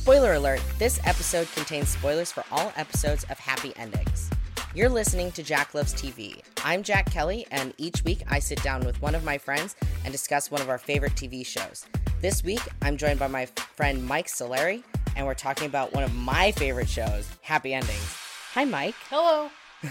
Spoiler alert this episode contains spoilers for all episodes of Happy Endings. You're listening to Jack Loves TV. I'm Jack Kelly, and each week I sit down with one of my friends and discuss one of our favorite TV shows. This week, I'm joined by my friend Mike Solari, and we're talking about one of my favorite shows, Happy Endings. Hi, Mike. Hello.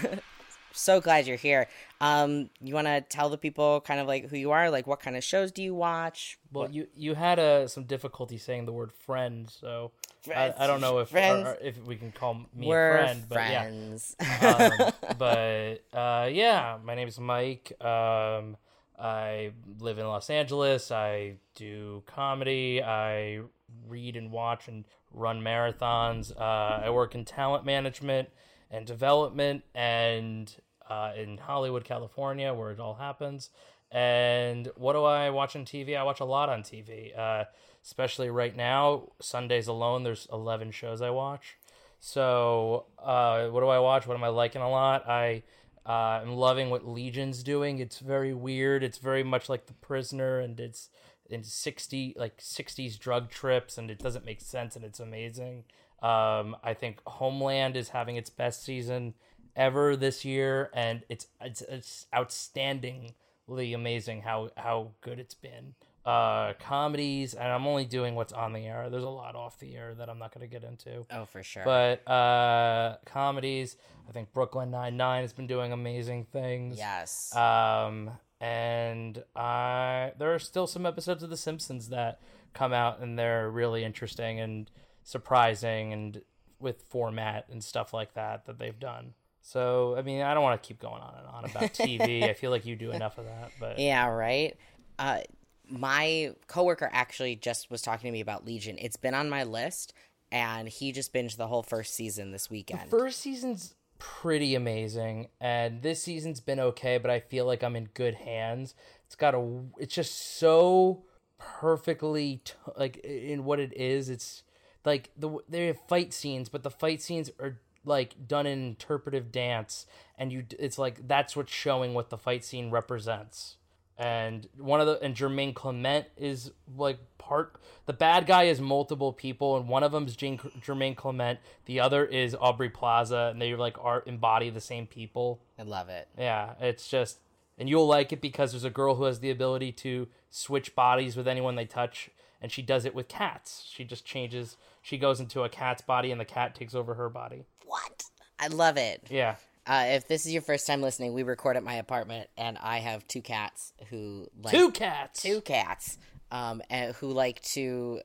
So glad you're here. Um, you want to tell the people kind of like who you are, like what kind of shows do you watch? Well, you you had uh, some difficulty saying the word friend, so I, I don't know if Friends. or- or if we can call me We're a friend, but friends. yeah. Um, but uh, yeah, my name is Mike. Um, I live in Los Angeles. I do comedy. I read and watch and run marathons. Uh, I work in talent management and development and uh, in Hollywood, California, where it all happens. And what do I watch on TV? I watch a lot on TV, uh, especially right now. Sundays alone, there's 11 shows I watch. So, uh, what do I watch? What am I liking a lot? I uh, am loving what Legion's doing. It's very weird. It's very much like The Prisoner, and it's in 60 like 60s drug trips, and it doesn't make sense, and it's amazing. Um, I think Homeland is having its best season ever this year, and it's it's, it's outstandingly amazing how how good it's been. Uh, comedies, and I'm only doing what's on the air. There's a lot off the air that I'm not going to get into. oh, for sure. But uh, comedies, I think Brooklyn Nine Nine has been doing amazing things. yes. Um, and I there are still some episodes of The Simpsons that come out and they're really interesting and surprising and with format and stuff like that that they've done. So I mean, I don't want to keep going on and on about TV. I feel like you do enough of that, but Yeah, right. Uh, my coworker actually just was talking to me about Legion. It's been on my list, and he just binged the whole first season this weekend. first season's pretty amazing and this season's been okay but i feel like i'm in good hands it's got a it's just so perfectly t- like in what it is it's like the they have fight scenes but the fight scenes are like done in interpretive dance and you it's like that's what's showing what the fight scene represents and one of the and Jermaine Clement is like part the bad guy is multiple people and one of them is Jane, Jermaine Clement the other is Aubrey Plaza and they like are embody the same people I love it. yeah it's just and you'll like it because there's a girl who has the ability to switch bodies with anyone they touch and she does it with cats she just changes she goes into a cat's body and the cat takes over her body What? I love it. yeah Uh, if this is your first time listening, we record at my apartment, and I have two cats who like two cats two cats, um, and who like to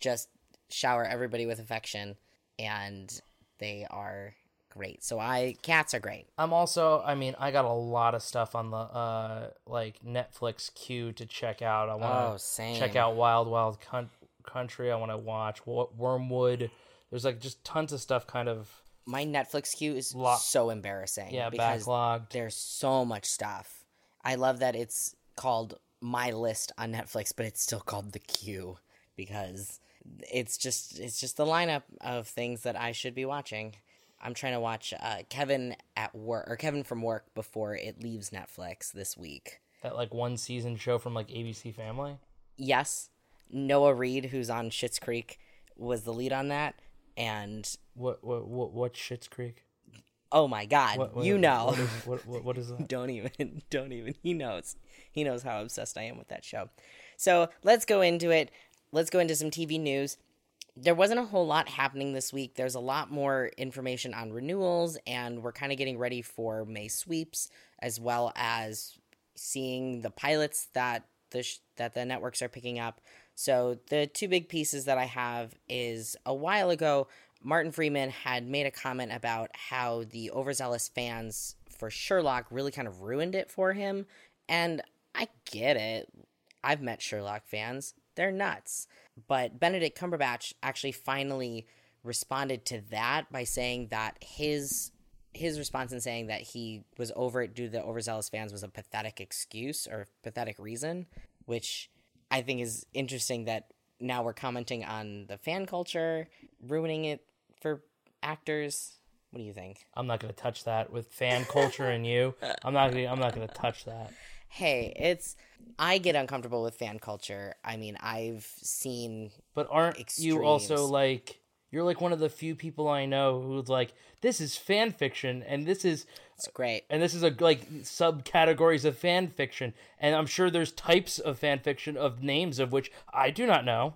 just shower everybody with affection, and they are great. So I cats are great. I'm also, I mean, I got a lot of stuff on the uh like Netflix queue to check out. I Oh, want to same. check out Wild Wild Coun- Country. I want to watch Wo- Wormwood. There's like just tons of stuff kind of My Netflix queue is Lo- so embarrassing. yeah because backlogged. there's so much stuff. I love that it's called my list on Netflix, but it's still called the queue because it's just it's just the lineup of things that I should be watching. I'm trying to watch uh, Kevin at work or Kevin from work before it leaves Netflix this week. That like one season show from like ABC Family. Yes, Noah Reid, who's on Schitt's Creek, was the lead on that, and What what what what Schitt's Creek? oh my god, What, what- you know. what is, what, what, what is that? don't even don't even he knows he knows how obsessed i am with that show so let's go into it let's go into some tv news there wasn't a whole lot happening this week there's a lot more information on renewals and we're kind of getting ready for may sweeps as well as seeing the pilots that the sh- that the networks are picking up so the two big pieces that i have is a while ago martin freeman had made a comment about how the overzealous fans for sherlock really kind of ruined it for him and i get it. I've met sherlock fans. They're nuts. But benedict cumberbatch actually finally responded to that by saying that his his response in saying that he was over it due to the overzealous fans was a pathetic excuse or pathetic reason, which I think is interesting that now we're commenting on the fan culture, ruining it for actors. What do you think? I'm not gonna touch that with fan culture and you. I'm not gonna I'm not gonna touch that. Hey, it's I get uncomfortable with fan culture. I mean, I've seen But aren't you also like You're like one of the few people I know who's like, this is fan fiction, and this is It's great. and this is a like subcategories of fan fiction, and I'm sure there's types of fan fiction of names of which I do not know.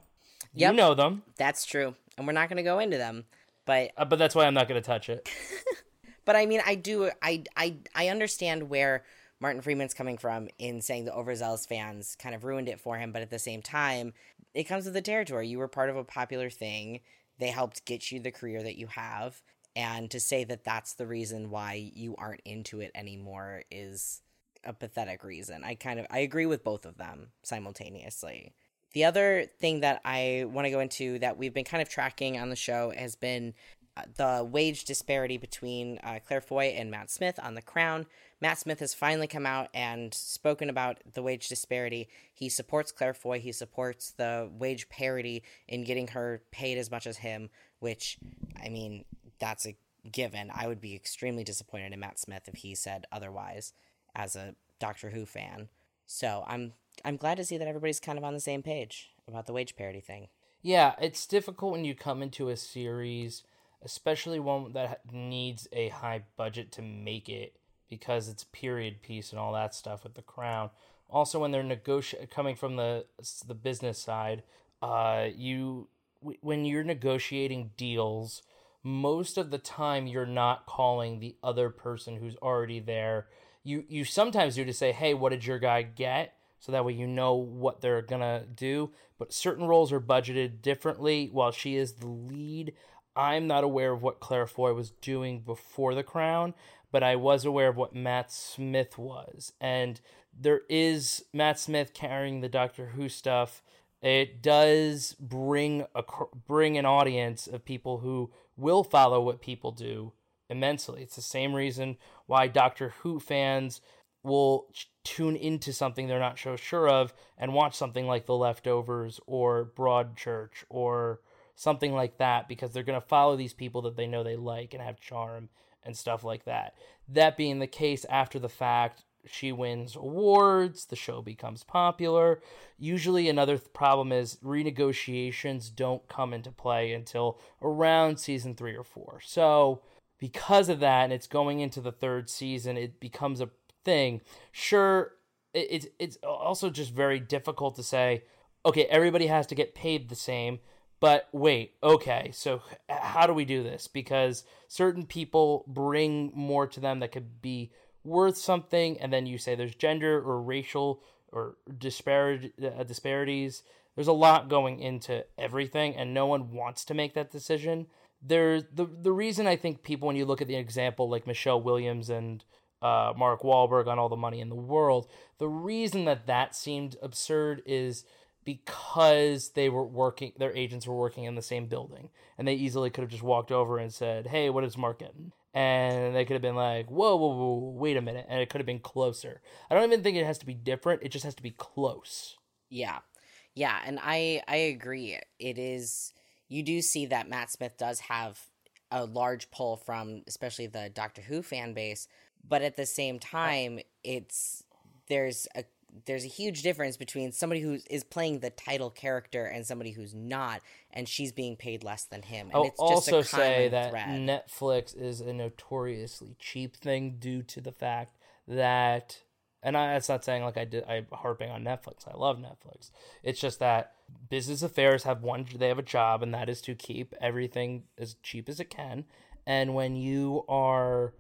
Yep. You know them, That's true. And we're not going to go into them. But uh, but that's why I'm not going to touch it. but I mean, I do I I I understand where Martin Freeman's coming from in saying the overzealous fans kind of ruined it for him, but at the same time, it comes with the territory. You were part of a popular thing. They helped get you the career that you have, and to say that that's the reason why you aren't into it anymore is a pathetic reason. I kind of I agree with both of them simultaneously. The other thing that I want to go into that we've been kind of tracking on the show has been uh, the wage disparity between uh, Claire Foy and Matt Smith on The Crown. Matt Smith has finally come out and spoken about the wage disparity. He supports Claire Foy. He supports the wage parity in getting her paid as much as him, which, I mean, that's a given. I would be extremely disappointed in Matt Smith if he said otherwise as a Doctor Who fan. So I'm I'm glad to see that everybody's kind of on the same page about the wage parity thing. Yeah, it's difficult when you come into a series, especially one that needs a high budget to make it because it's period piece and all that stuff with the crown. Also, when they're negoti- coming from the the business side, uh, you when you're negotiating deals, most of the time you're not calling the other person who's already there. You you sometimes do to say, "Hey, what did your guy get?" so that way you know what they're gonna do. But certain roles are budgeted differently. While she is the lead, I'm not aware of what Claire Foy was doing before the crown, but I was aware of what Matt Smith was. And there is Matt Smith carrying the Doctor Who stuff. It does bring a bring an audience of people who will follow what people do immensely. It's the same reason why Doctor Who fans will tune into something they're not so sure of and watch something like The Leftovers or Broadchurch or something like that because they're going to follow these people that they know they like and have charm and stuff like that. That being the case after the fact, she wins awards, the show becomes popular. Usually, another th- problem is renegotiations don't come into play until around season three or four. So, because of that, and it's going into the third season, it becomes a thing. Sure, it's it's also just very difficult to say. Okay, everybody has to get paid the same, but wait, okay, so how do we do this? Because certain people bring more to them that could be worth something, and then you say there's gender or racial or disparity uh, disparities. There's a lot going into everything, and no one wants to make that decision. There, the the reason I think people, when you look at the example like Michelle Williams and uh, Mark Wahlberg on All the Money in the World. The reason that that seemed absurd is because they were working, their agents were working in the same building, and they easily could have just walked over and said, "Hey, what is Mark getting?" And they could have been like, "Whoa, whoa, whoa, wait a minute," and it could have been closer. I don't even think it has to be different; it just has to be close. Yeah, yeah, and I I agree. It is you do see that Matt Smith does have a large pull from especially the Doctor Who fan base but at the same time it's there's a there's a huge difference between somebody who is playing the title character and somebody who's not and she's being paid less than him and I'll it's just also a say that thread. Netflix is a notoriously cheap thing due to the fact that and I, that's not saying like I did I'm harping on Netflix. I love Netflix. It's just that business affairs have one they have a job and that is to keep everything as cheap as it can. And when you are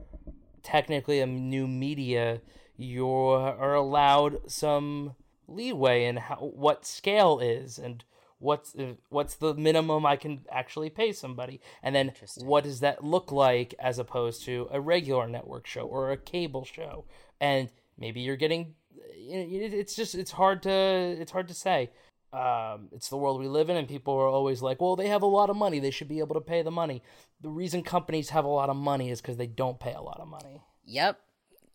technically a new media, you are allowed some leeway in how what scale is and what's what's the minimum I can actually pay somebody, and then what does that look like as opposed to a regular network show or a cable show, and maybe you're getting it's just it's hard to it's hard to say. Um, it's the world we live in, and people are always like, "Well, they have a lot of money; they should be able to pay the money." The reason companies have a lot of money is because they don't pay a lot of money. Yep.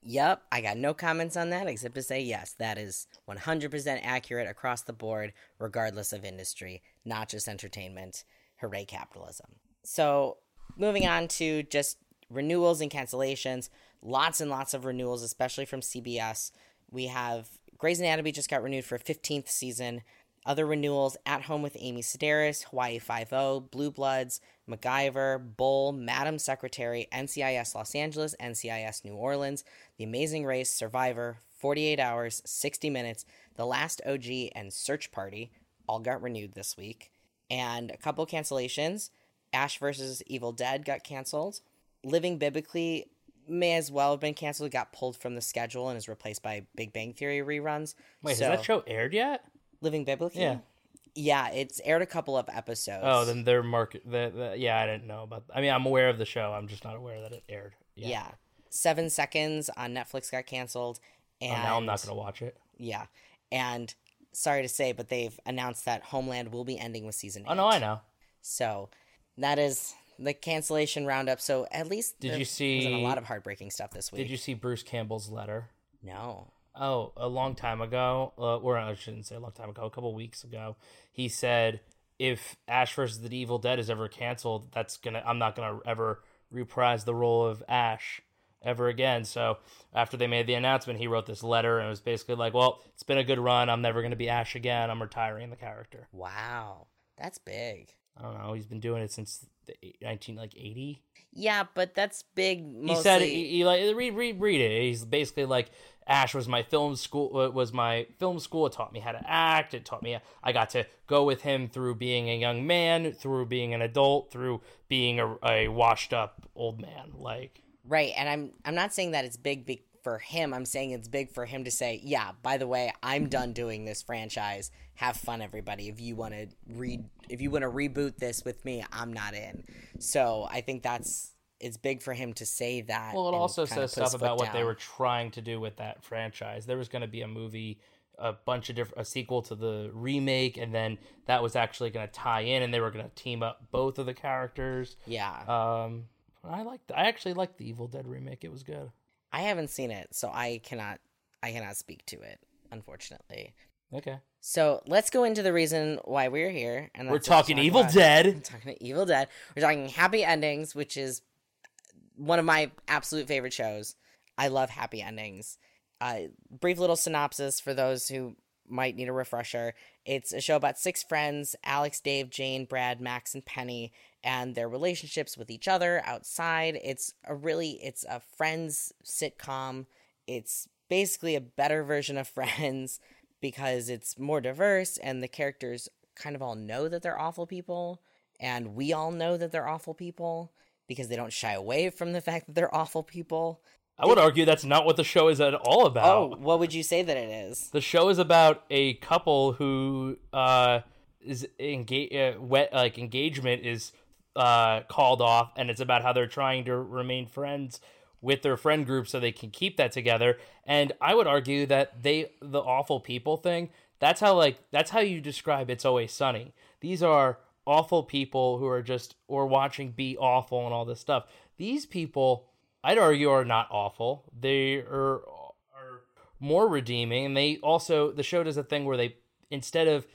Yep. I got no comments on that except to say yes, that is 100% accurate across the board, regardless of industry, not just entertainment. Hooray, capitalism. So, moving on to just renewals and cancellations. Lots and lots of renewals, especially from CBS. We have Grey's Anatomy just got renewed for a 15th season. Other renewals At Home with Amy Sedaris, Hawaii Five-O, Blue Bloods, MacGyver, Bull, Madam Secretary, NCIS Los Angeles, NCIS New Orleans, The Amazing Race, Survivor, 48 Hours, 60 Minutes, The Last OG, and Search Party all got renewed this week. And a couple cancellations Ash versus Evil Dead got canceled. Living Biblically may as well have been canceled, got pulled from the schedule, and is replaced by Big Bang Theory reruns. Wait, So- has that show aired yet? Living Biblically? Yeah. Yeah, it's aired a couple of episodes. Oh, then their market. The, the, yeah, I didn't know about. I mean, I'm aware of the show. I'm just not aware that it aired. yeah. Seven Seconds on Netflix got canceled. Oh, And now I'm not gonna watch it. Yeah. And sorry to say, but they've announced that Homeland will be ending with season oh, eight. Oh no, I know. So that is the cancellation roundup. So at least Did there you see- a lot of heartbreaking stuff this week? Did you see Bruce Campbell's letter? No. Oh, a long time ago, uh, or I shouldn't say a long time ago, a couple weeks ago, he said if Ash versus the Evil Dead is ever canceled, that's gonna I'm not gonna ever reprise the role of Ash ever again. So after they made the announcement, he wrote this letter and it was basically like, "Well, it's been a good run. I'm never gonna be Ash again. I'm retiring the character." Wow. That's big. I don't know. He's been doing it since the eight- 19 like 80. Yeah, but that's big. Mostly. He said he, he like read read read it. He's basically like Ash was my film school was my film school. It taught me how to act. It taught me I got to go with him through being a young man, through being an adult, through being a, a washed up old man. Like Right, and I'm I'm not saying that it's big be- for him. I'm saying it's big for him to say, "Yeah, by the way, I'm done doing this franchise. Have fun everybody. If you want to read, if you want to reboot this with me, I'm not in." So, I think that's it's big for him to say that. well, it also says stuff about what they were trying to do with that franchise. There was going to be a movie. A bunch of different, a sequel to the remake, and then that was actually going to tie in, and they were going to team up both of the characters. Yeah. Um, I liked. I actually liked the Evil Dead remake. It was good. I haven't seen it, so I cannot I cannot speak to it, unfortunately. Okay. So, let's go into the reason why we're here and We're that's to talk talking Evil about- Dead. We're talking Evil Dead. We're talking Happy Endings, which is one of my absolute favorite shows. I love happy endings. Uh, brief little synopsis for those who might need a refresher. It's a show about six friends Alex, Dave, Jane, Brad, Max, and Penny, and their relationships with each other outside. It's a really, it's a friends sitcom. It's basically a better version of Friends because it's more diverse and the characters kind of all know that they're awful people and we all know that they're awful people because they don't shy away from the fact that they're awful people. I would argue that's not what the show is at all about. Oh, what would you say that it is? The show is about a couple who uh, is engage uh, wet like engagement is uh, called off, and it's about how they're trying to remain friends with their friend group so they can keep that together. And I would argue that they the awful people thing. That's how like that's how you describe it's always sunny. These are awful people who are just or watching be awful and all this stuff. These people, I'd argue, are not awful. They are are more redeeming, and they also the show does a thing where they instead of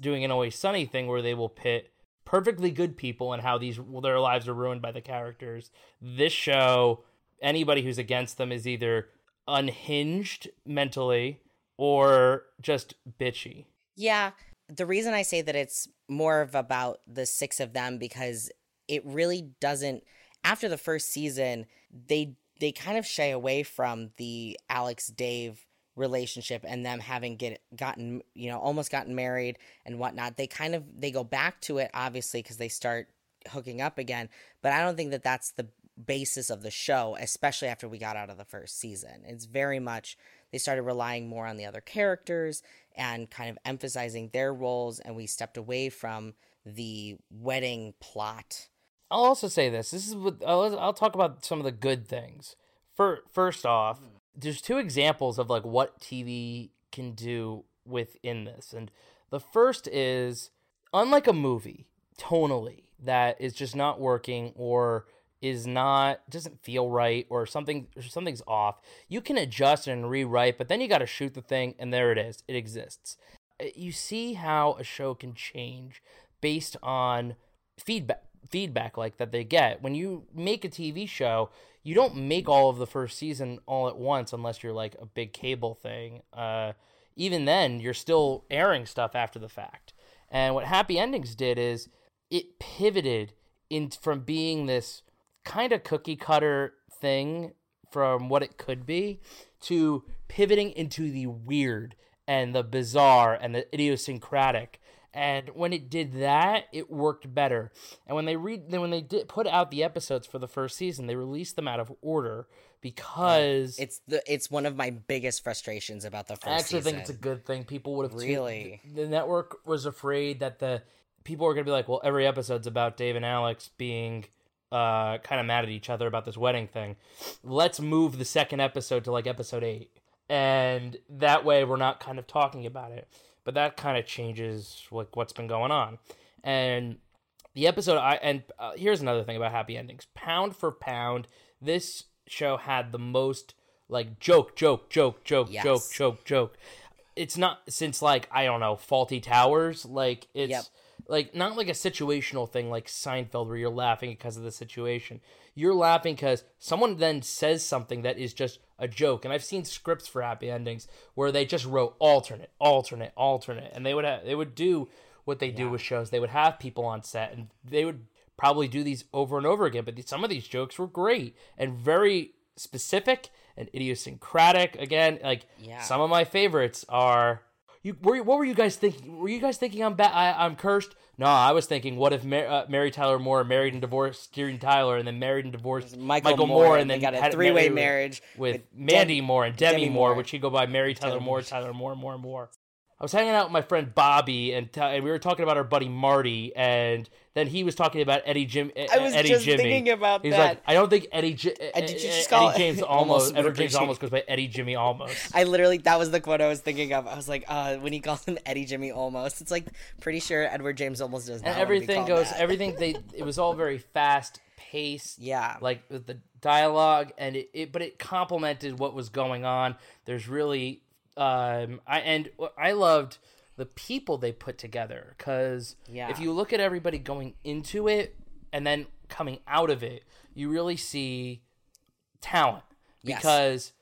doing an always sunny thing where they will pit perfectly good people and how these their lives are ruined by the characters. This show, anybody who's against them is either unhinged mentally or just bitchy. Yeah, the reason I say that it's more of about the six of them because it really doesn't after the first season, they they kind of shy away from the Alex Dave relationship and them having get gotten you know almost gotten married and whatnot they kind of they go back to it obviously because they start hooking up again but i don't think that that's the basis of the show especially after we got out of the first season it's very much they started relying more on the other characters and kind of emphasizing their roles and we stepped away from the wedding plot I'll also say this. This is what I'll, I'll talk about some of the good things. For first off, there's two examples of like what TV can do within this, and the first is unlike a movie tonally that is just not working or is not doesn't feel right or something or something's off. You can adjust and rewrite, but then you got to shoot the thing, and there it is. It exists. Uh, You see how a show can change based on feedback feedback like that they get when you make a TV show you don't make all of the first season all at once unless you're like a big cable thing uh even then, you're still airing stuff after the fact. And what Happy Endings did is it pivoted in from being this kind of cookie cutter thing from what it could be to pivoting into the weird and the bizarre and the idiosyncratic. And when it did that, it worked better. And when they read, then when they did put out the episodes for the first season, they released them out of order because It's the it's one of my biggest frustrations about the first season. I actually season. think it's a good thing. People would have Really? the, the network was afraid that the people were going to be like, well, every episode's about Dave and Alex being uh, kind of mad at each other about this wedding thing. Let's move the second episode to like episode eight, and that way we're not kind of talking about it. But that kind of changes like what's been going on, and the episode I and uh, here's another thing about happy endings. Pound for pound, this show had the most like joke, joke, joke, joke, Yes. joke, joke, joke. It's not since like I don't know, Fawlty Towers. Like it's Yep. Like not like a situational thing like Seinfeld where you're laughing because of the situation. You're laughing because someone then says something that is just a joke. And I've seen scripts for happy endings where they just wrote alternate, alternate, alternate, and they would have, they would do what they do with shows. They would have people on set, and they would probably do these over and over again. But some of these jokes were great and very specific and idiosyncratic. Again, like Yeah. some of my favorites are. You, were, what were you guys thinking? Were you guys thinking I'm ba- I, I'm cursed? No, I was thinking, what if Mar- uh, Mary Tyler Moore married and divorced Steven Tyler, and then married and divorced Michael, Moore, and then got a three way marriage with, with Mandy Dem- Moore and Demi, Demi Moore, Moore. which he go by Mary Tyler Moore, Moore. Tyler Moore, Moore, and Moore. I was hanging out with my friend Bobby, and, t- and we were talking about our buddy Marty, and then he was talking about Eddie Jim. I was Eddie just Jimmy. thinking about He's that. like, I don't think Eddie. J- did you just Eddie call it- James Almost almost? Edward James Olmos goes by Eddie Jimmy Olmos. I literally that was the quote I was thinking of. I was like, uh, when he calls him Eddie Jimmy Olmos, it's like pretty sure Edward James Olmos does not. and wanna be everything goes. that. Everything they. It was all very fast paced. Yeah. like with the dialogue and it, it but it complemented what was going on there's really um i and i loved the people they put together because Yeah. if you look at everybody going into it and then coming out of it you really see talent Yes. because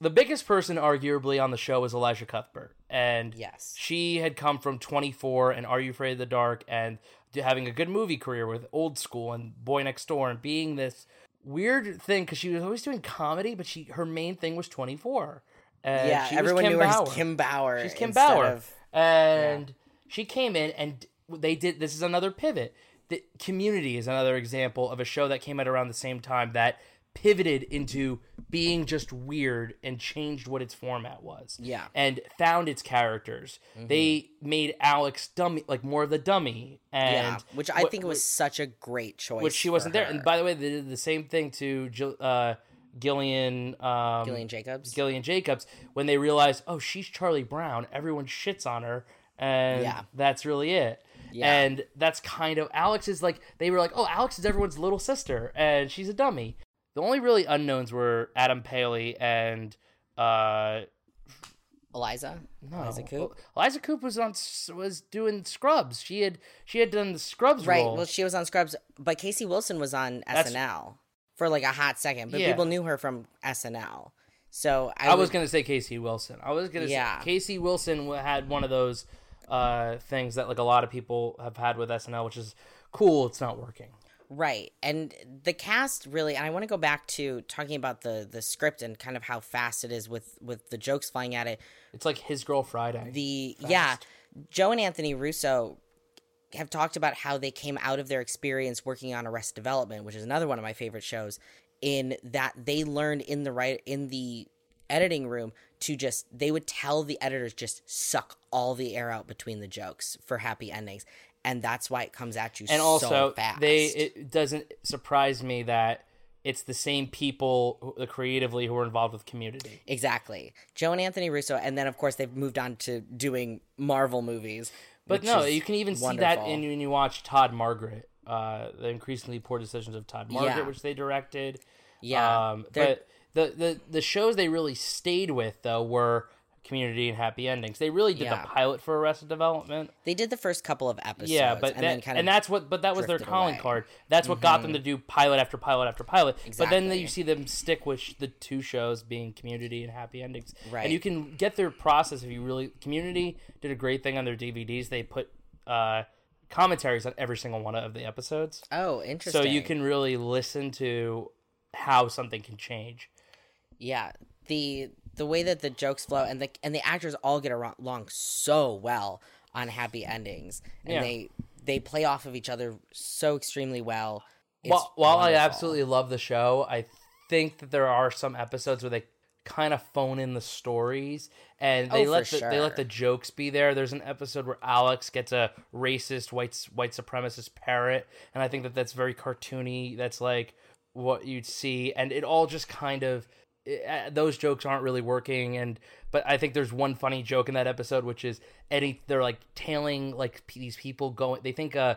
the biggest person arguably on the show was elisha cuthbert and Yes. she had come from 24 and Are You Afraid of the Dark and having a good movie career with Old School and Boy Next Door and being this weird thing because she was always doing comedy, but she her main thing was 24. And yeah, everyone knew her Bauer. as Kim Bauer. She's Kim Bauer, of- and she came in and they did. This is another pivot. The Community is another example of a show that came out around the same time that pivoted into being just weird and changed what its format was. Yeah. and found its characters. They made Alex dummy, like more of the dummy, and yeah, which I what- think was such a great choice. which she wasn't there. her. And by the way, they did the same thing to uh, Gillian. Um, Gillian Jacobs. Gillian Jacobs when they realized, oh, she's Charlie Brown. Everyone shits on her, and Yeah. that's really it. Yeah. And that's kind of Alex is like they were like, oh, Alex is everyone's little sister, and she's a dummy. The only really unknowns were Adam Pally and uh, Eliza. no, Eliza Coupe. Eliza Coupe was on was doing Scrubs. She had she had done the Scrubs Right. role. Well, she was on Scrubs, but Casey Wilson was on SNL for like a hot second. But Yeah. people knew her from SNL. So I, I was gonna say Casey Wilson. I was gonna Yeah. say Casey Wilson had one of those uh, things that like a lot of people have had with SNL, which is cool. It's not working. Right. And the cast really and I want to go back to talking about the the script and kind of how fast it is with with the jokes flying at it. It's like His Girl Friday. The yeah, Joe and Anthony Russo have talked about how they came out of their experience working on Arrest Development, which is another one of my favorite shows, in that they learned in the right in the editing room to just they would tell the editors just suck all the air out between the jokes for happy endings. And that's why it comes at you and so also, fast. they it doesn't surprise me that it's the same people who, creatively who are involved with Community. Exactly. Joe and Anthony Russo, and then of course they've moved on to doing Marvel movies. But no, you can even see that in when you watch Todd Margaret, uh, the increasingly poor decisions of Todd Margaret, Yeah. which they directed. Yeah, um, but the, the the shows they really stayed with though were Community and Happy Endings. They really did Yeah. the pilot for Arrested Development. They did the first couple of episodes. Yeah, but and that, then kind of and that's what but that was their calling away. Mm-hmm. card. That's what got them to do pilot after pilot after pilot. But then you see them stick with the two shows being Community and Happy Endings. Right. And you can get their process if you really Community did a great thing on their DVDs. They put uh commentaries on every single one of the episodes. oh, interesting. So you can really listen to how something can change. yeah the the way that the jokes flow and the and the actors all get along so well on happy endings and Yeah. they they play off of each other so extremely well. It's While, while I absolutely love the show, I think that there are some episodes where they kind of phone in the stories and they Oh, let the, they let the jokes be there. There's an episode where Alex gets a racist white white supremacist parrot, and I think that that's very cartoony. That's like what you'd see, and it all just kind of uh, those jokes aren't really working and but i think there's one funny joke in that episode which is eddie they're like tailing like p- these people going they think uh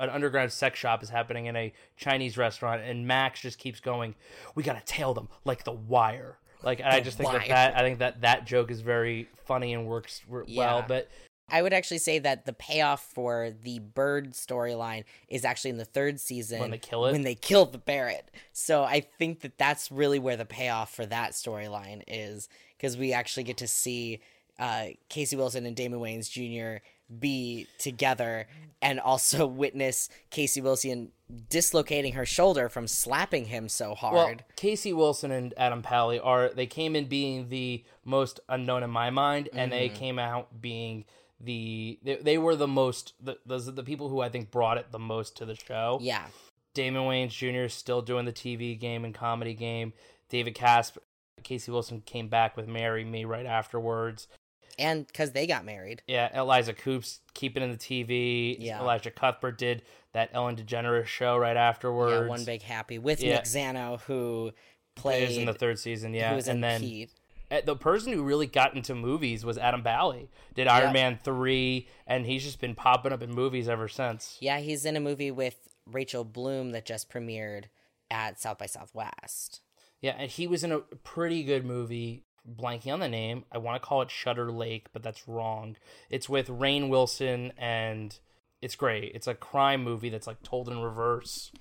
an underground sex shop is happening in a chinese restaurant and max just keeps going we gotta tail them like the wire like and i just think Wire. that, that i think that that joke is very funny and works well Yeah. but I would actually say that the payoff for the bird storyline is actually in the third season When they kill it? When they kill the parrot. So I think that that's really where the payoff for that storyline is because we actually get to see uh, Casey Wilson and Damon Wayans Jr. be together and also witness Casey Wilson dislocating her shoulder from slapping him so hard. Well, Casey Wilson and Adam Pally are they came in being the most unknown in my mind, and they Mm-hmm. came out being the they, they were the most the, those are the people who I think brought it the most to the show. yeah. Damon Wayans Jr. is still doing the TV game and comedy game. David Casp, Casey Wilson came back with "Marry Me" right afterwards. And because they got married. Yeah, Eliza Coupe's keeping in the TV. Yeah. Elisha Cuthbert did that Ellen DeGeneres show right afterwards. Yeah, one big happy with Yeah. Nick Zano, who Plays played in the third season, yeah, and then Pete. Uh, the person who really got into movies was Adam Pally. Did Iron Yeah. Man 3 and he's just been popping up in movies ever since. Yeah, he's in a movie with Rachel Bloom that just premiered at South by Southwest. Yeah, and he was in a pretty good movie blanking on the name. I want to call it Shutter Lake, but that's wrong. It's with Rainn Wilson and it's great. It's a crime movie that's like told in reverse.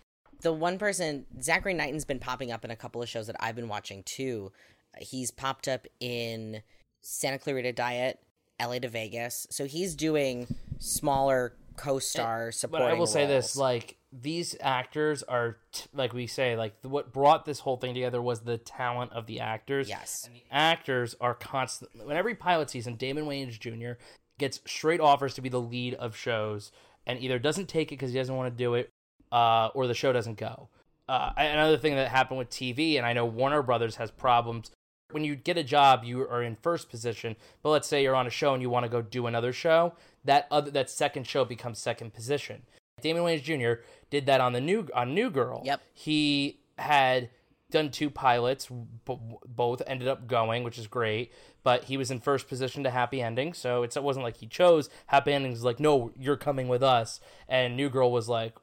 The one person, Zachary Knighton's been popping up in a couple of shows that I've been watching too. He's popped up in Santa Clarita Diet, LA to Vegas. So he's doing smaller co-star But I will say this: like these actors are, t- like we say, like what brought this whole thing together was the talent of the actors. Yes. and the actors are constant. When every pilot season, Damon Wayans Jr. gets straight offers to be the lead of shows, and either doesn't take it because he doesn't want to do it, uh, or the show doesn't go. Uh, another thing that happened with TV, and I know Warner Brothers has problems. When you get a job, you are in first position. But let's say you're on a show and you want to go do another show, that other that second show becomes second position. Damon Wayans Jr. did that on the new on New Girl. Yep. He had done two pilots, b- both ended up going, which is great. But he was in first position to Happy Ending, so it's, it wasn't like he chose Happy Ending. Was like, no, you're coming with us, and New Girl was like,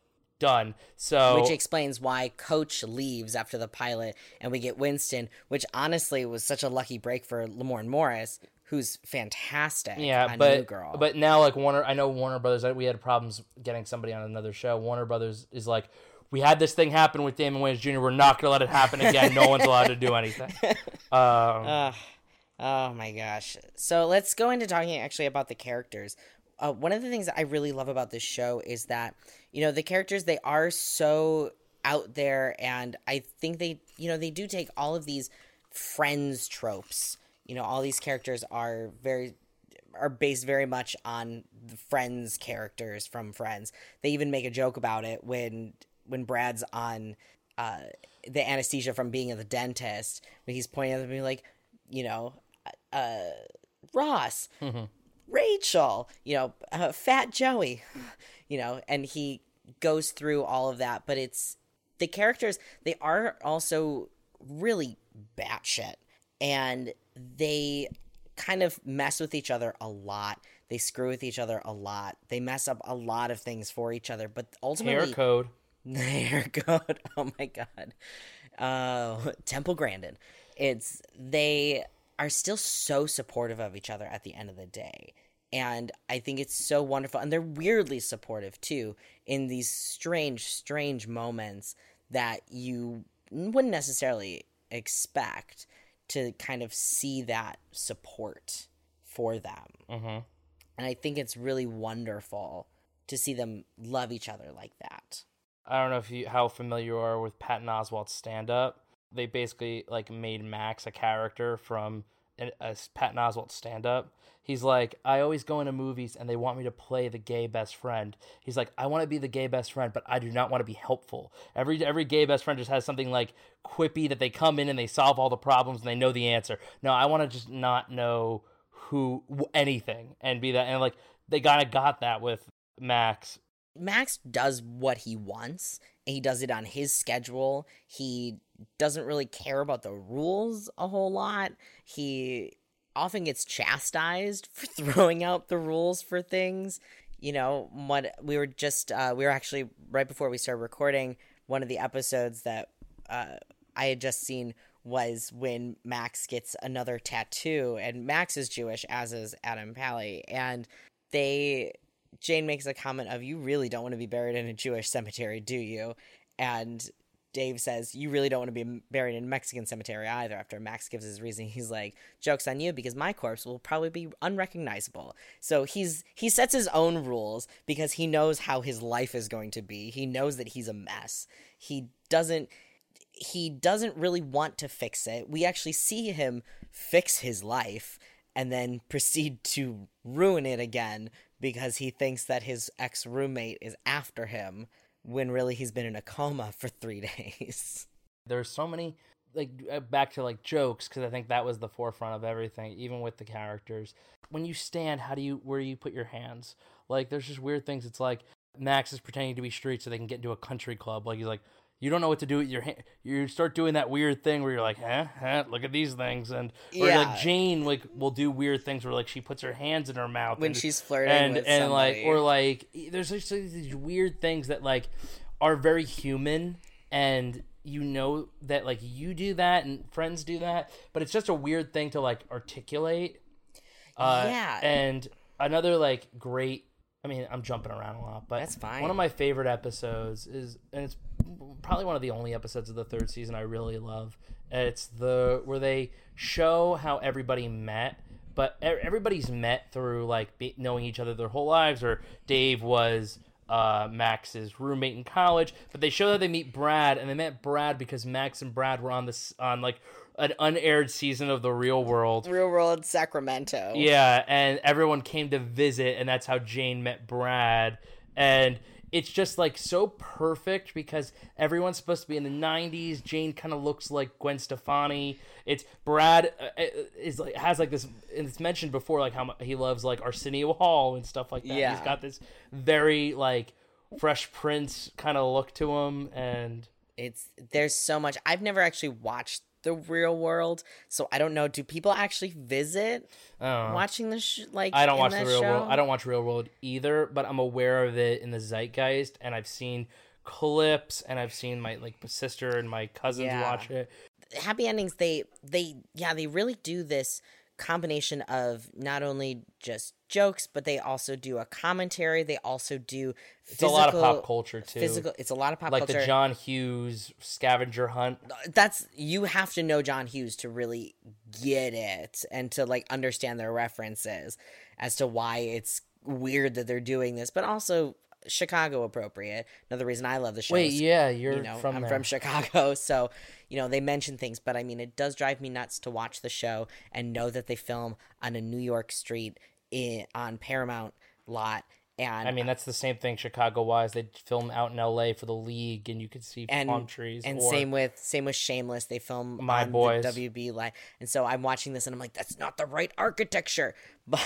done. So which explains why Coach leaves after the pilot, and we get Winston, which honestly was such a lucky break for Lamorne Morris, who's fantastic. Yeah, but New Girl. but now like Warner, I know Warner Brothers. We had problems getting somebody on another show. Warner Brothers is like, we had this thing happen with Damon Wayans Jr. We're not gonna let it happen again. no one's allowed to do anything. Um, oh my gosh. So let's go into talking actually about the characters. Uh, one of the things that I really love about this show is that you know the characters they are so out there, and I think they you know they do take all of these friends tropes. You know, all these characters are very are based very much on the Friends characters from Friends. They even make a joke about it when when Brad's on uh, the anesthesia from being at the dentist when he's pointing at them, being like, you know, uh, Ross, Rachel, you know, uh, Fat Joey, you know, and he goes through all of that. But it's the characters; they are also really batshit, and they kind of mess with each other a lot. They screw with each other a lot. They mess up a lot of things for each other, but ultimately, hair code. Hair code. Oh my god. Uh, Temple Grandin. It's they are still so supportive of each other at the end of the day. And I think it's so wonderful. And they're weirdly supportive too in these strange, strange moments that you wouldn't necessarily expect to kind of see that support for them. Mm-hmm. And I think it's really wonderful to see them love each other like that. I don't know if you how familiar you are with Patton Oswalt's stand up. They basically like made Max a character from a, a uh, Patton Oswalt stand up. He's like, I always go into movies and they want me to play the gay best friend. He's like, I want to be the gay best friend, but I do not want to be helpful. Every every gay best friend just has something like quippy that they come in and they solve all the problems and they know the answer. No, I want to just not know who anything and be that and like they kind of got that with Max. Max does what he wants. And he does it on his schedule. He doesn't really care about the rules a whole lot. He often gets chastised for throwing out the rules for things. You know, what we were just uh, we were actually right before we started recording one of the episodes that uh, I had just seen was when Max gets another tattoo, and Max is Jewish, as is Adam Pally, and they Jane makes a comment of, "You really don't want to be buried in a Jewish cemetery, do you?" And Dave says, "You really don't want to be buried in a Mexican cemetery either." After Max gives his reason, he's like, "Jokes on you, because my corpse will probably be unrecognizable." So he's he sets his own rules because he knows how his life is going to be. He knows that he's a mess. He doesn't he doesn't really want to fix it. We actually see him fix his life and then proceed to ruin it again because he thinks that his ex roommate is after him when really he's been in a coma for three days. There's so many like uh, back to like jokes because I think that was the forefront of everything, even with the characters. When you stand, how do you where do you put your hands? Like there's just weird things. It's like Max is pretending to be street so they can get into a country club. Like he's like, you don't know what to do with your hand. You start doing that weird thing where you're like, huh, huh look at these things, and or Yeah. like Jane like will do weird things where like she puts her hands in her mouth When and, she's flirting and and like or like there's just like these weird things that like are very human and you know that like you do that and friends do that but it's just a weird thing to like articulate uh Yeah. and another like great i mean i'm jumping around a lot but That's fine. one of my favorite episodes is and it's probably one of the only episodes of the third season i really love it's the where they show how everybody met but everybody's met through like be, knowing each other their whole lives or dave was uh, Max's roommate in college, but they show that they meet Brad, and they met Brad because Max and Brad were on this on like an unaired season of The Real World, Real world Sacramento. yeah, and everyone came to visit, and that's how Jane met Brad. And it's just like so perfect because everyone's supposed to be in the 90s. Jane kind of looks like Gwen Stefani. It's Brad uh, uh, is like has like this, and it's mentioned before, like how he loves like Arsenio Hall and stuff like that. Yeah. He's got this very like Fresh Prince kind of look to him, and It's there's so much. I've never actually watched the real world, so I don't know. Do people actually visit watching the sh- like? I don't watch the real show? world. I don't watch real world either, but I'm aware of it in the zeitgeist, and I've seen clips, and I've seen my like sister and my cousins Yeah. watch it. happy endings they they yeah they really do this combination of not only just jokes but they also do a commentary. They also do It's a lot of pop culture too, physical it's a lot of pop like culture. Like the John Hughes scavenger hunt. Uh, that's you have to know john hughes to really get it and to like understand their references as to why it's weird that they're doing this but also chicago appropriate another reason i love the show Wait, is yeah, you're you know, from I'm there. from Chicago, so you know they mention things, but I mean, it does drive me nuts to watch the show and know that they film on a New York street in, on Paramount lot, and I mean, that's the same thing Chicago wise. They film out in L.A. for the league, and you could see and palm trees. and or- same with same with Shameless, they film My on Boys. WB line, and so I'm watching this and I'm like, that's not the right architecture, but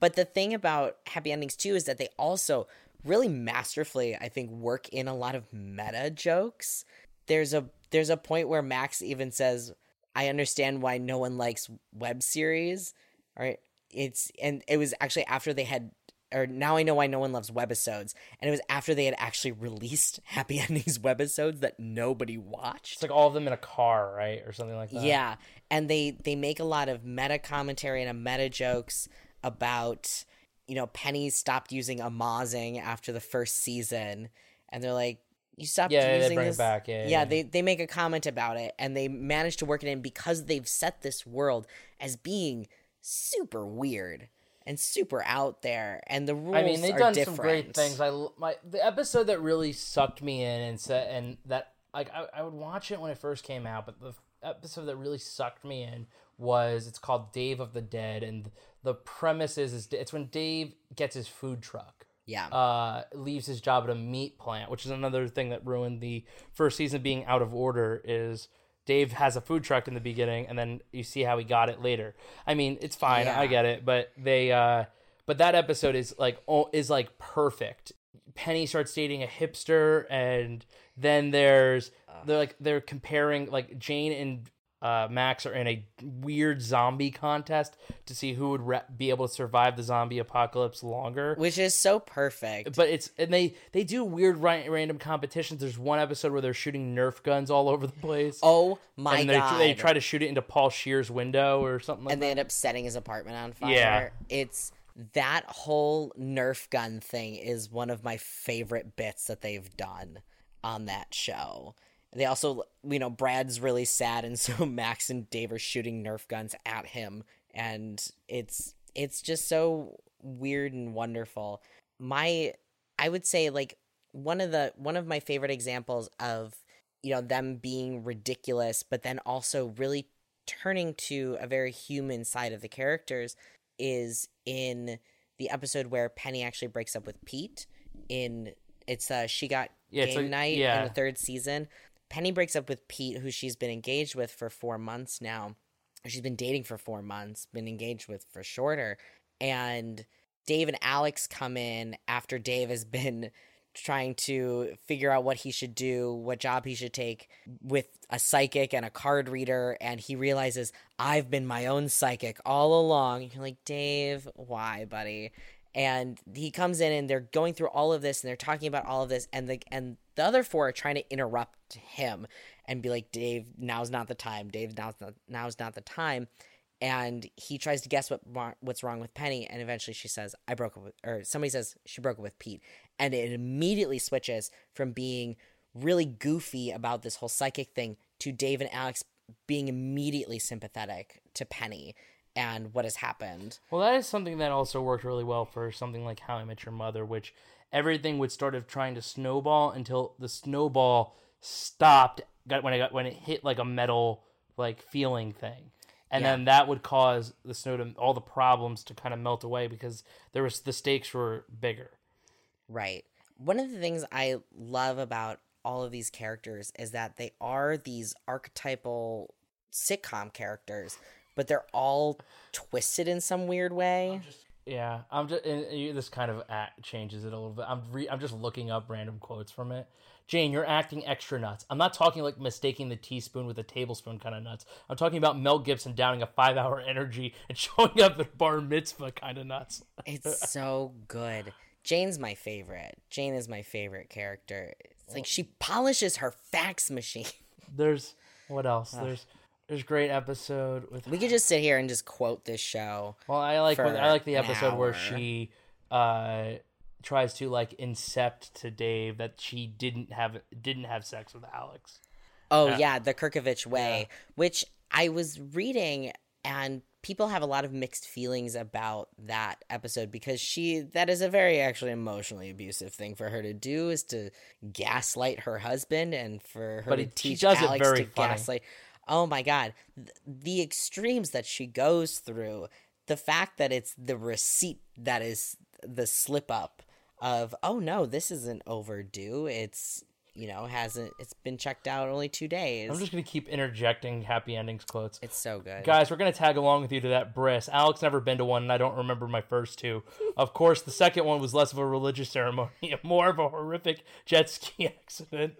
but the thing about Happy Endings too is that they also really masterfully, I think, work in a lot of meta jokes. There's a there's a point where Max even says, "I understand why no one likes web series." Right? It's and it was actually after they had or now I know why no one loves webisodes, and it was after they had actually released Happy Endings webisodes that nobody watched. It's like all of them in a car, right, or something like that. Yeah, and they they make a lot of meta commentary and a meta jokes about you know Penny stopped using amazing after the first season, and they're like, you stopped Yeah, they using bring it back, yeah, yeah, yeah. they they make a comment about it, and they manage to work it in because they've set this world as being super weird and super out there, and the rules. I mean, they've done different. some great things. I my the episode that really sucked me in and said and that like I, I would watch it when it first came out, but the episode that really sucked me in was it's called Dave of the Dead, and the premise is, is it's when Dave gets his food truck. Yeah, Uh, leaves his job at a meat plant, which is another thing that ruined the first season being out of order. Is Dave has a food truck in the beginning, and then you see how he got it later. I mean, it's fine, Yeah. I get it, but they, uh, but that episode is like oh, is like perfect. Penny starts dating a hipster, and then there's they're like they're comparing like Jane and uh, Max are in a weird zombie contest to see who would re- be able to survive the zombie apocalypse longer which is so perfect. but it's and they they do weird ri- random competitions. There's one episode where they're shooting Nerf guns all over the place. oh my and they, god! they try to shoot it into Paul Scheer's window or something like and that. they end up setting his apartment on fire. Yeah. It's that whole Nerf gun thing is one of my favorite bits that they've done on that show. They also, you know, Brad's really sad, and so Max and Dave are shooting Nerf guns at him, and it's it's just so weird and wonderful. My, I would say, like one of the one of my favorite examples of you know them being ridiculous, but then also really turning to a very human side of the characters is in the episode where Penny actually breaks up with Pete. In it's uh she got Yeah, game like- night yeah. in the third season. Penny breaks up with Pete, who she's been engaged with for four months now. She's been dating for four months, been engaged with for shorter. And Dave and Alex come in after Dave has been trying to figure out what he should do, what job he should take with a psychic and a card reader. And he realizes, I've been my own psychic all along. You're like, Dave, why, buddy? And he comes in and they're going through all of this and they're talking about all of this. And the, and the other four are trying to interrupt him and be like, Dave, now's not the time. Dave, now's not, now's not the time and he tries to guess what what's wrong with Penny, and eventually she says, "I broke up with," or somebody says she broke up with Pete, and it immediately switches from being really goofy about this whole psychic thing to Dave and Alex being immediately sympathetic to Penny and what has happened. Well, that is something that also worked really well for something like How I Met Your Mother, which everything would start of trying to snowball until the snowball stopped got when it got when it hit like a metal like feeling thing. And Yeah. then that would cause the snow to all the problems to kind of melt away because there was the stakes were bigger. Right. One of the things I love about all of these characters is that they are these archetypal sitcom characters, but they're all twisted in some weird way. Yeah, I'm just and this kind of act changes it a little bit. I'm re, I'm just looking up random quotes from it. Jane, you're acting extra nuts. I'm not talking like mistaking the teaspoon with a tablespoon kind of nuts. I'm talking about Mel Gibson downing a five hour energy and showing up at bar mitzvah kind of nuts. It's so good. Jane's my favorite. Jane is my favorite character. It's like she polishes her fax machine. There's what else? There's there's great episode with. We could just sit here and just quote this show. Well, I like I like the episode where she uh tries to like incept to Dave that she didn't have didn't have sex with Alex. Oh yeah, the Kerkovich way, which I was reading and people have a lot of mixed feelings about that episode because she that is a very actually emotionally abusive thing for her to do is to gaslight her husband and for her But to it- teach Alex very to funny. gaslight. Oh my god, Th- the extremes that she goes through, the fact that it's the receipt that is the slip up of oh no, this isn't overdue. It's you know hasn't it's been checked out only two days. I'm just gonna keep interjecting happy endings quotes. It's so good. Guys, we're gonna tag along with you to that bris. Alex never been to one, and I don't remember my first two. Of course, the second one was less of a religious ceremony and more of a horrific jet ski accident.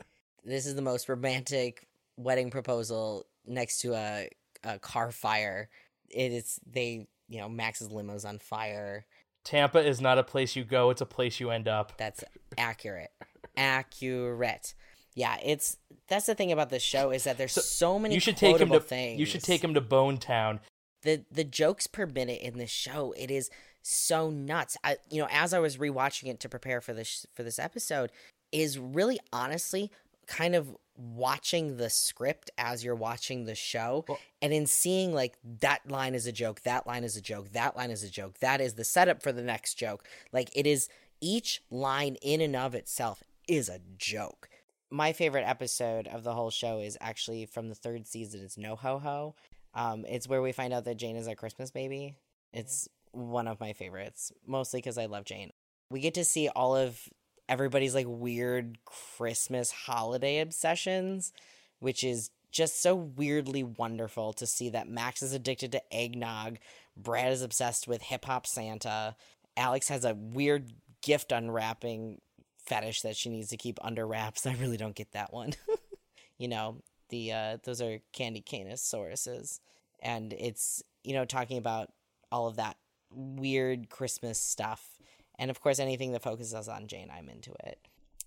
This is the most romantic wedding proposal next to a, a car fire. It is they, you know, Max's limo's on fire. Tampa is not a place you go; it's a place you end up. That's accurate. accurate. Yeah, it's that's the thing about this show is that there's so, many You should take him to things. you should take him to Bone Town. the the jokes per minute in this show it is so nuts I, you know as i was rewatching it to prepare for this for this episode is really honestly kind of watching the script as you're watching the show Well- and in seeing like that line is a joke that line is a joke that line is a joke that is the setup for the next joke. Like it is each line in and of itself is a joke. My favorite episode of the whole show is actually from the third season. It's no ho ho. Um, it's where we find out that Jane is a Christmas baby. It's one of my favorites, mostly because I love Jane. We get to see all of everybody's like weird Christmas holiday obsessions, which is just so weirdly wonderful to see that Max is addicted to eggnog, Brad is obsessed with hip hop Santa, Alex has a weird gift unwrapping fetish that she needs to keep under wraps. I really don't get that one. you know, the uh those are candy canis sauruses and it's you know talking about all of that weird christmas stuff and of course anything that focuses on jane i'm into it.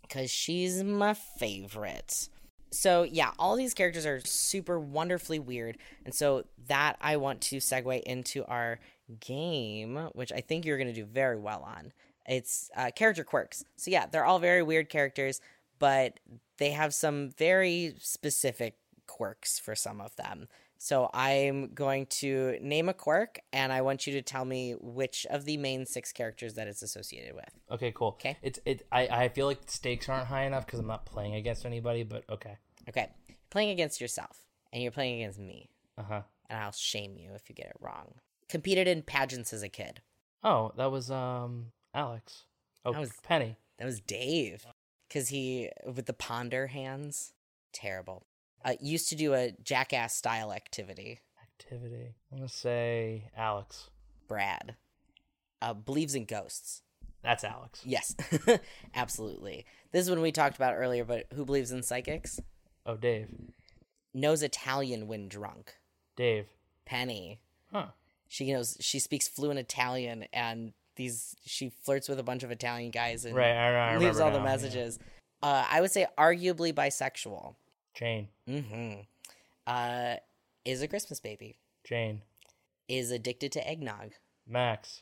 Because she's my favorite. So yeah all these characters are super wonderfully weird. And so that i want to segue into our game which i think you're going to do very well on. It's uh, character quirks. So yeah they're all very weird characters but they have some very specific quirks for some of them. So I'm going to name a quirk, and I want you to tell me which of the main six characters that it's associated with. Okay, cool. Okay, It's it. I I feel like the stakes aren't high enough because I'm not playing against anybody. But okay. Okay, you're playing against yourself, and you're playing against me, Uh huh. and I'll shame you if you get it wrong. Competed in pageants as a kid. Oh, that was um Alex. Oh, That was- Penny. That was Dave, because he with the ponder hands. Terrible. Uh, used to do a jackass style activity. Activity. I'm gonna say Alex. Brad. Uh, believes in ghosts. That's Alex. Yes, absolutely. This is one we talked about earlier, but who believes in psychics? Oh, Dave. Knows Italian when drunk. Dave. Penny. Huh. She knows she speaks fluent Italian and these she flirts with a bunch of Italian guys and Right. I, I leaves all the now, yeah. messages. Uh, I would say arguably bisexual. Jane. Mm-hmm. Uh, is a Christmas baby. Jane. Is addicted to eggnog. Max.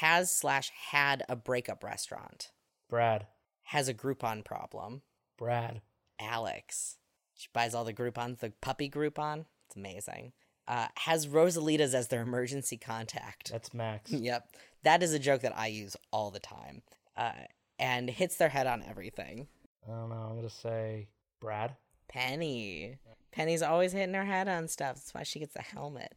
Has slash had a breakup restaurant. Brad. Has a Groupon problem. Brad. Alex. She buys all the Groupons, the puppy Groupon. It's amazing. Uh, has Rosalitas as their emergency contact. That's Max. yep. That is a joke that I use all the time. Uh, and hits their head on everything. I don't know. I'm gonna say Brad. Penny. Penny's always hitting her head on stuff. That's why she gets the helmet.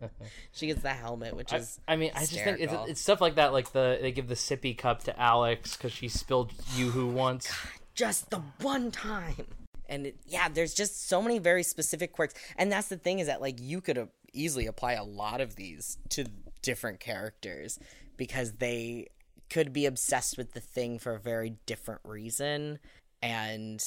she gets the helmet, which is I mean, I just think it's, it's stuff like that. Like the they give the sippy cup to Alex because she spilled yoo-hoo once. just the one time. And it, yeah, there's just so many very specific quirks. And that's the thing is that like you could uh, easily apply a lot of these to different characters because they could be obsessed with the thing for a very different reason and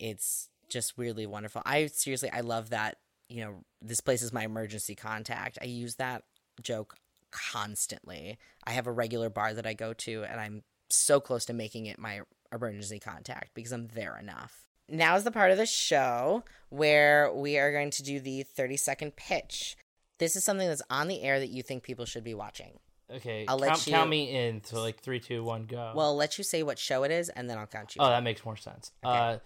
it's just weirdly wonderful. I seriously I love that, you know, this place is my emergency contact. I use that joke constantly. I have a regular bar that I go to and I'm so close to making it my emergency contact because I'm there enough. Now is the part of the show where we are going to do the 30 second pitch. This is something that's on the air that you think people should be watching. Okay, I'll let count, you- count me in. So like three, two, one, go. Well, I'll let you say what show it is and then I'll count you. oh, in. that makes more sense. Uh,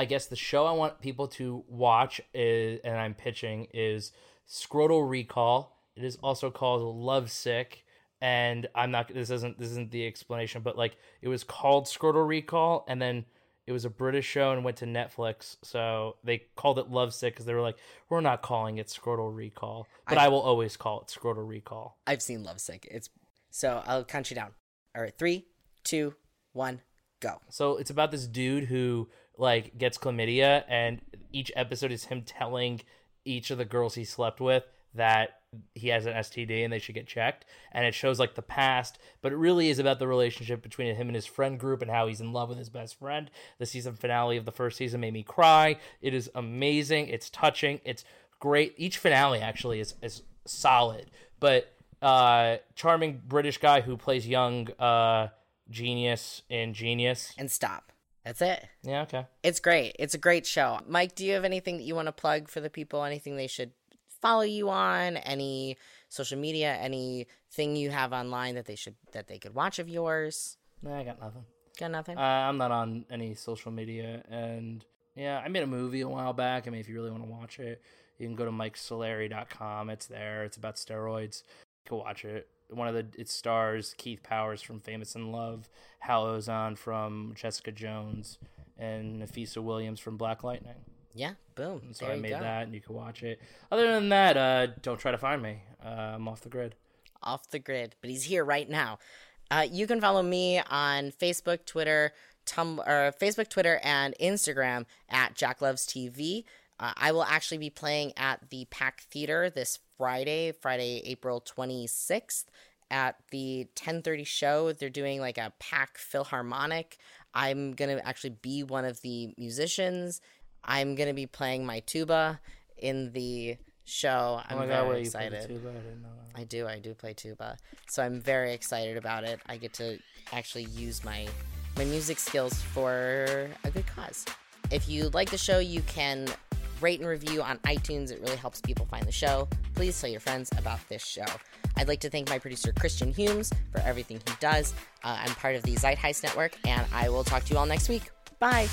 I guess the show I want people to watch is, and I'm pitching is Scrotal Recall. It is also called Love Sick, and I'm not. This isn't. This isn't the explanation, but like it was called Scrotal Recall, and then it was a British show and went to Netflix, so they called it Love Sick because they were like, we're not calling it Scrotal Recall, but I- I, will always call it Scrotal Recall. I've seen Lovesick. It's so I'll count you down. All right, three, two, one, go. So it's about this dude who like gets chlamydia, and each episode is him telling each of the girls he slept with that he has an STD and they should get checked. And it shows like the past, but it really is about the relationship between him and his friend group and how he's in love with his best friend. The season finale of the first season made me cry. It is amazing. It's touching. It's great. Each finale actually is is solid, but uh, charming British guy who plays young uh, genius in Genius. And stop. That's it. Yeah, okay. It's great. It's a great show. Mike, do you have anything that you want to plug for the people? Anything they should follow you on? Any social media? Anything you have online that they should that they could watch of yours? Nah, I got nothing. Got nothing. Uh, I'm not on any social media, and yeah, I made a movie a while back. I mean, if you really want to watch it, you can go to MikeSolari.com. It's there. It's about steroids. You can watch it. One of the it stars Keith Powers from Famous in Love, Hal Ozsan from Jessica Jones, and Nafessa Williams from Black Lightning. yeah. Boom. And so there I made go. that, and you can watch it. Other than that, uh, don't try to find me. Uh, I'm off the grid. off the grid, but he's here right now. Uh, you can follow me on Facebook, Twitter, Tumblr, Facebook, Twitter, and Instagram at Jack Loves TV. Uh, I will actually be playing at the Pack Theater this Friday, Friday, April 26th at the 10:30 show. They're doing like a Pack Philharmonic. I'm going to actually be one of the musicians. I'm going to be playing my tuba in the show. I'm oh very god, wait, you played excited. I. I do. I do play tuba, so I'm very excited about it. I get to actually use my my music skills for a good cause. If you like the show, you can rate and review on iTunes. It really helps people find the show. Please tell your friends about this show. I'd like to thank my producer Christian Humes for everything he does. Uh, I'm part of the Zeitgeist Network, and I will talk to you all next week. Bye.